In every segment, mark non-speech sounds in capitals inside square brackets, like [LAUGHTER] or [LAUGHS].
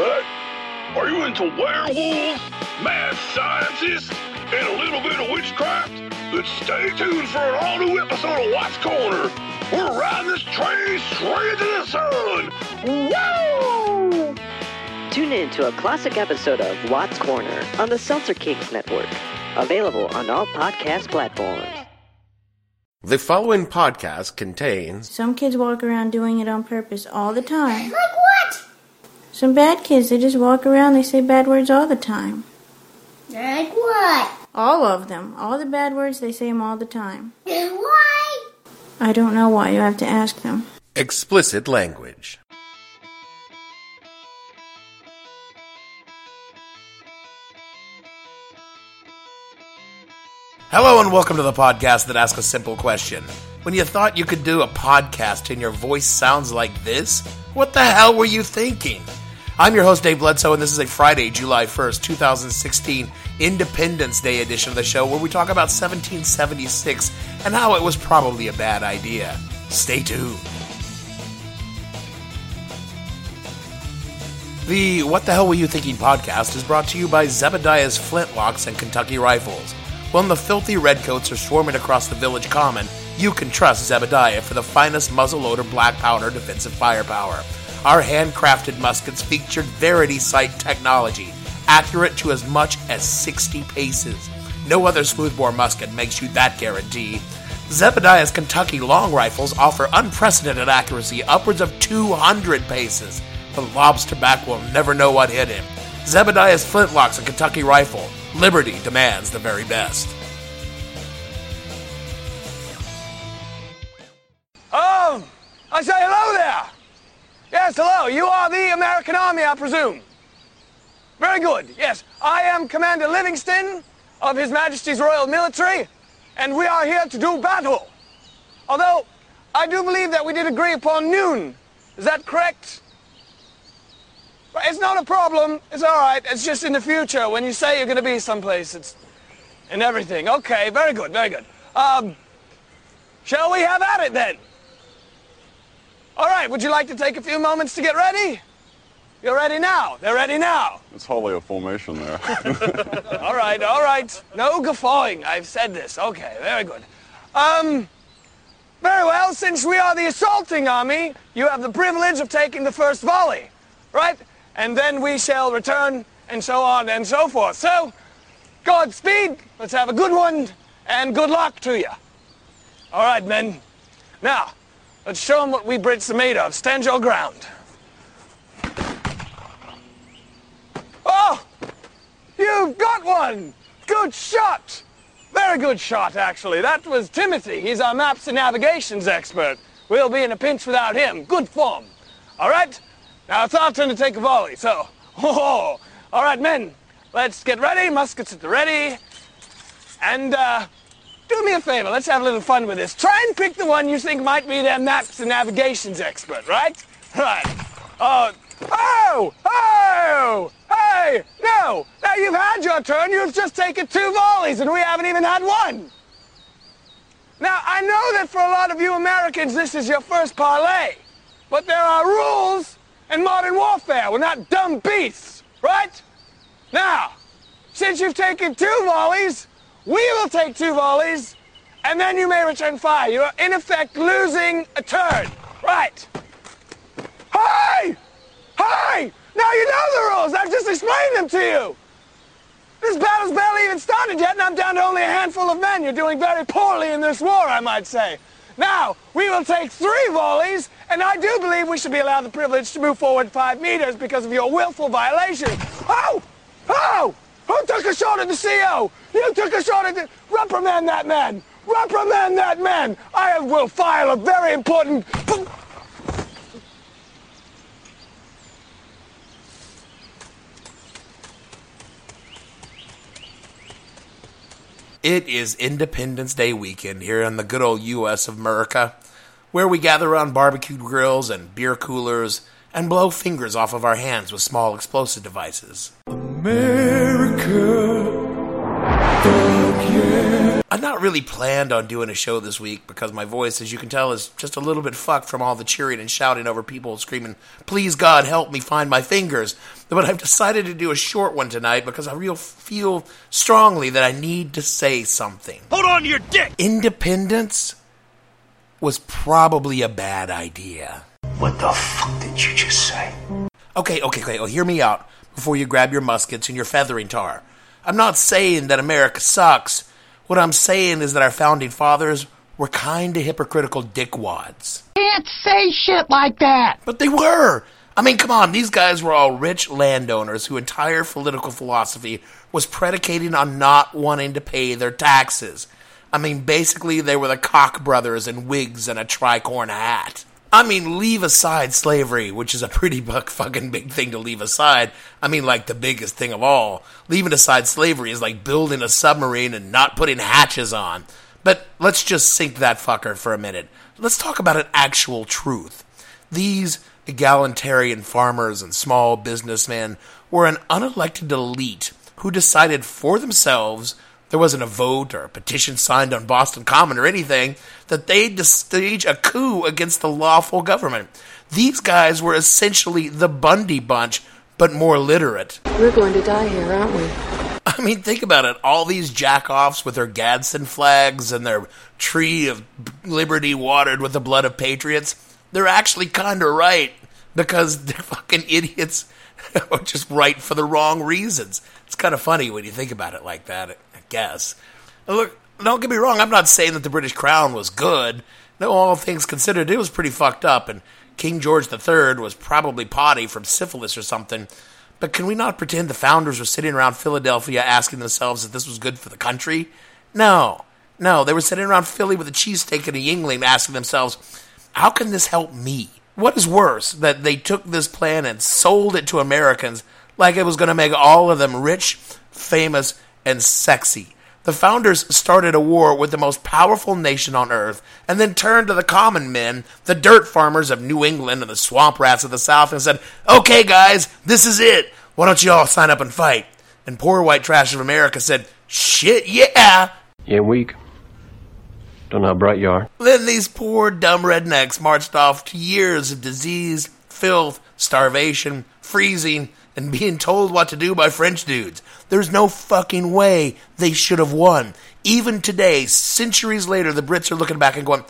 Hey, are you into werewolves, mad scientists, and a little bit of witchcraft? Then stay tuned for an all new episode of Watts Corner. We're riding this train straight into the sun. Woo! Tune in to a classic episode of Watts Corner on the Seltzer Kings Network. Available on all podcast platforms. The following podcast contains Some kids walk around doing it on purpose all the time. Like what? Some bad kids, they just walk around, they say bad words all the time. Like what? All of them. All the bad words, they say them all the time. Why? I don't know why, you have to ask them. explicit language. Hello and welcome to the podcast that asks a simple question. When you thought you could do a podcast and your voice sounds like this, what the hell were you thinking? I'm your host, Dave Bledsoe, and this is a Friday, July 1st, 2016, Independence Day edition of the show where we talk about 1776 and how it was probably a bad idea. Stay tuned. The What the Hell Were You Thinking podcast is brought to you by Zebediah's Flintlocks and Kentucky Rifles. When the filthy redcoats are swarming across the village common, you can trust Zebediah for the finest muzzleloader black powder defensive firepower. Our handcrafted muskets featured Verity Sight technology, accurate to as much as 60 paces. No other smoothbore musket makes you that guarantee. Zebediah's Kentucky long rifles offer unprecedented accuracy, upwards of 200 paces. The lobsterback will never know what hit him. Zebediah's flintlocks and Kentucky rifle. Liberty demands the very best. Oh, I say hello there. Yes, hello. You are the American Army, I presume. Very good. Yes, I am Commander Livingston of His Majesty's Royal Military, and we are here to do battle. Although, I do believe that we did agree upon noon. Is that correct? It's not a problem. It's all right. It's just in the future when you say you're going to be someplace. It's and everything. Okay, very good, very good. Um, shall we have at it then? All right, would you like to take a few moments to get ready? You're ready now. They're ready now. It's hardly a formation there. [LAUGHS] All right, all right. No guffawing. I've said this. Okay, very good. Um, very well. Since we are the assaulting army, you have the privilege of taking the first volley, right? And then we shall return, and so on and so forth. So, Godspeed. Let's have a good one, and good luck to you. All right, men. Now, let's show them what we Brits are made of. Stand your ground. Oh! You've got one! Good shot! Very good shot, actually. That was Timothy. He's our maps and navigations expert. We'll be in a pinch without him. Good form. All right? Now it's our turn to take a volley, so. [LAUGHS] Oh, all right, men. Let's get ready. Muskets at the ready. And, uh, do me a favor. Let's have a little fun with this. Try and pick the one you think might be their maps and navigations expert, right? Right. Oh, oh, oh, hey, no. Now you've had your turn. You've just taken two volleys, and we haven't even had one. Now, I know that for a lot of you Americans, this is your first parlay. But there are rules in modern warfare. We're not dumb beasts, right? Now, since you've taken two volleys, we will take two volleys, and then you may return fire. You're in effect losing a turn. Right. Hi! Hi! Now you know the rules. I've just explained them to you. This battle's barely even started yet, and I'm down to only a handful of men. You're doing very poorly in this war, I might say. Now, we will take three volleys, and I do believe we should be allowed the privilege to move forward five meters because of your willful violation. Oh! Oh! Who took a shot at the CO? You took a shot at the... Reprimand that man! Reprimand that man! I will file a very important... It is Independence Day weekend here in the good old U.S. of America, where we gather around barbecue grills and beer coolers and blow fingers off of our hands with small explosive devices. I'm not really planned on doing a show this week because my voice, as you can tell, is just a little bit fucked from all the cheering and shouting over people screaming, Please God, help me find my fingers. But I've decided to do a short one tonight because I real feel strongly that I need to say something. Hold on to your dick! Independence was probably a bad idea. What the fuck did you just say? Okay, okay, okay. Well, hear me out before you grab your muskets and your feathering tar. I'm not saying that America sucks. What I'm saying is that our founding fathers were kind of hypocritical dickwads. Can't say shit like that. But they were. I mean, come on, these guys were all rich landowners whose entire political philosophy was predicated on not wanting to pay their taxes. I mean, basically, they were the Koch brothers in wigs and a tricorn hat. I mean, leave aside slavery, which is a pretty fucking big thing to leave aside. I mean, like the biggest thing of all. Leaving aside slavery is like building a submarine and not putting hatches on. But let's just sink that fucker for a minute. Let's talk about an actual truth. These egalitarian farmers and small businessmen were an unelected elite who decided for themselves there wasn't a vote or a petition signed on Boston Common or anything that they'd stage a coup against the lawful government. These guys were essentially the Bundy bunch, but more literate. We're going to die here, aren't we? I mean, think about it. All these jackoffs with their Gadsden flags and their tree of liberty watered with the blood of patriots, they're actually kind of right because [LAUGHS] they're fucking idiots [LAUGHS] or just right for the wrong reasons. It's kind of funny when you think about it like that, Guess. Look, don't get me wrong, I'm not saying that the British crown was good. No, all things considered, it was pretty fucked up, and King George III was probably potty from syphilis or something. But can we not pretend the founders were sitting around Philadelphia asking themselves if this was good for the country? No. No, they were sitting around Philly with a cheesesteak and a Yuengling asking themselves, how can this help me? What is worse, that they took this plan and sold it to Americans like it was going to make all of them rich, famous, and sexy? The founders started a war with the most powerful nation on earth and then turned to the common men, the dirt farmers of New England and the swamp rats of the South, and said, Okay, guys, this is it. Why don't you all sign up and fight? And poor white trash of America said, Shit, yeah. You ain't weak. Don't know how bright you are. Then these poor dumb rednecks marched off to years of disease, filth, starvation, freezing, and being told what to do by French dudes. There's no fucking way they should have won. Even today, centuries later, the Brits are looking back and going,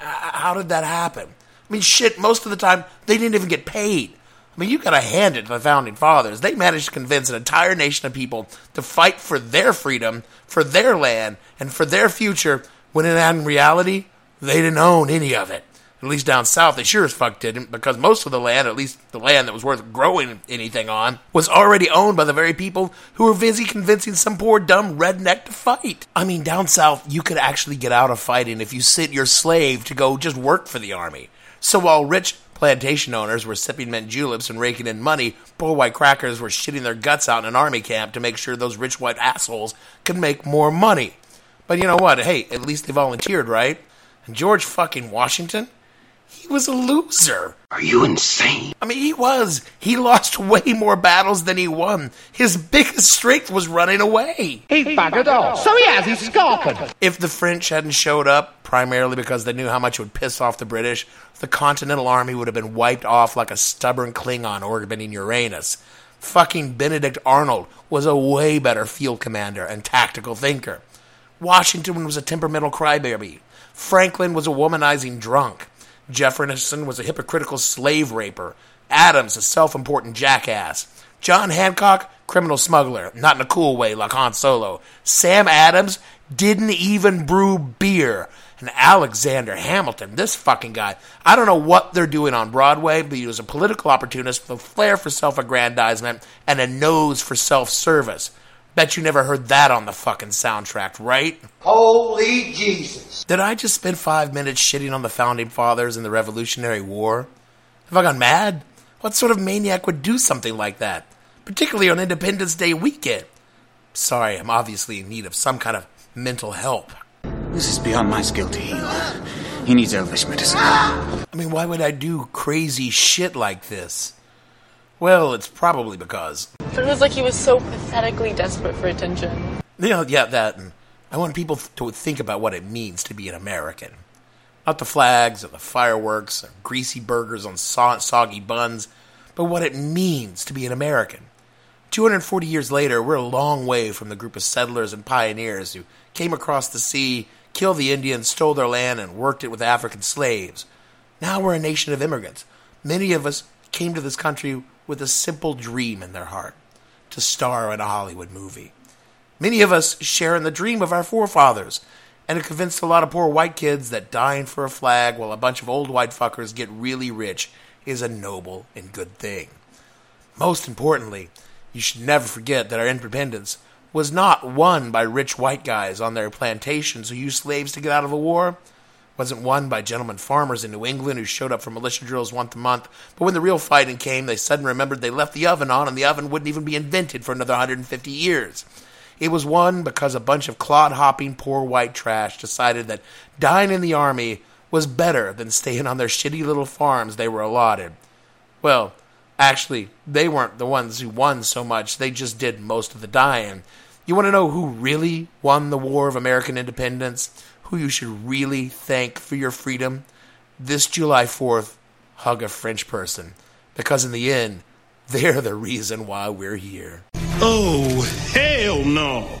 uh, how did that happen? I mean, shit, most of the time, they didn't even get paid. I mean, you gotta hand it to the founding fathers. They managed to convince an entire nation of people to fight for their freedom, for their land, and for their future, when in reality, they didn't own any of it. At least down south, they sure as fuck didn't, because most of the land, at least the land that was worth growing anything on, was already owned by the very people who were busy convincing some poor dumb redneck to fight. I mean, down south, you could actually get out of fighting if you sent your slave to go just work for the army. So while rich plantation owners were sipping mint juleps and raking in money, poor white crackers were shitting their guts out in an army camp to make sure those rich white assholes could make more money. But you know what? Hey, at least they volunteered, right? And George fucking Washington? He was a loser. Are you insane? I mean, he was. He lost way more battles than he won. His biggest strength was running away. He buggered off. So he has, he's scarping. If the French hadn't showed up, primarily because they knew how much it would piss off the British, the Continental Army would have been wiped off like a stubborn Klingon orbiting Uranus. Fucking Benedict Arnold was a way better field commander and tactical thinker. Washington was a temperamental crybaby. Franklin was a womanizing drunk. Jefferson was a hypocritical slave raper. Adams, a self important jackass. John Hancock, criminal smuggler, not in a cool way like Han Solo. Sam Adams didn't even brew beer. And Alexander Hamilton, this fucking guy, I don't know what they're doing on Broadway, but he was a political opportunist with a flair for self aggrandizement and a nose for self service. Bet you never heard that on the fucking soundtrack, right? Holy Jesus. Did I just spend five minutes shitting on the founding fathers and the Revolutionary War? Have I gone mad? What sort of maniac would do something like that? Particularly on Independence Day weekend. Sorry, I'm obviously in need of some kind of mental help. This is beyond my skill to heal. He needs Elvish medicine. I mean, why would I do crazy shit like this? Well, it's probably because. But it was like he was so pathetically desperate for attention. You know, yeah, that. I want people to think about what it means to be an American. Not the flags or the fireworks or greasy burgers on so- soggy buns, but what it means to be an American. 240 years later, we're a long way from the group of settlers and pioneers who came across the sea, killed the Indians, stole their land, and worked it with African slaves. Now we're a nation of immigrants. Many of us came to this country with a simple dream in their heart to star in a Hollywood movie. Many of us share in the dream of our forefathers and have convinced a lot of poor white kids that dying for a flag while a bunch of old white fuckers get really rich is a noble and good thing. Most importantly, you should never forget that our independence was not won by rich white guys on their plantations who used slaves to get out of a war. Wasn't won by gentlemen farmers in New England who showed up for militia drills once a month, but when the real fighting came, they suddenly remembered they left the oven on and the oven wouldn't even be invented for another 150 years. It was won because a bunch of clod hopping poor white trash decided that dying in the army was better than staying on their shitty little farms they were allotted. Well, actually, they weren't the ones who won so much, they just did most of the dying. You want to know who really won the War of American Independence? Who you should really thank for your freedom? This July 4th, hug a French person. Because in the end, [LAUGHS] they're the reason why we're here. Oh, hell no.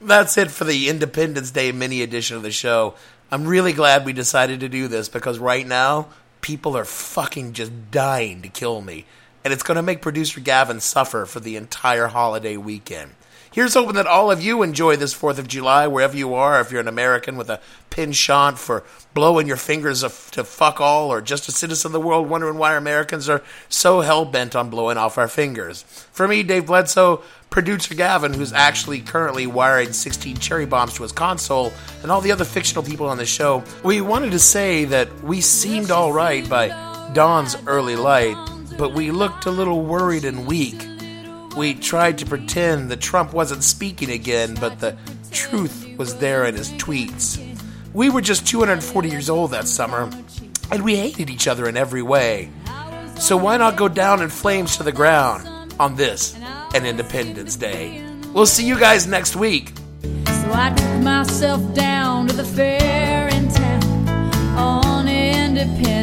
That's it for the Independence Day mini edition of the show. I'm really glad we decided to do this because right now, people are fucking just dying to kill me. And it's going to make producer Gavin suffer for the entire holiday weekend. Here's hoping that all of you enjoy this 4th of July wherever you are, if you're an American with a penchant for blowing your fingers to fuck all, or just a citizen of the world wondering why Americans are so hell bent on blowing off our fingers. For me, Dave Bledsoe, producer Gavin, who's actually currently wiring 16 cherry bombs to his console, and all the other fictional people on the show, we wanted to say that we seemed alright by dawn's early light, but we looked a little worried and weak. We tried to pretend that Trump wasn't speaking again, but the truth was there in his tweets. We were just 240 years old that summer, and we hated each other in every way. So why not go down in flames to the ground on this, an Independence Day? We'll see you guys next week. So I took myself down to the fair in town on Independence.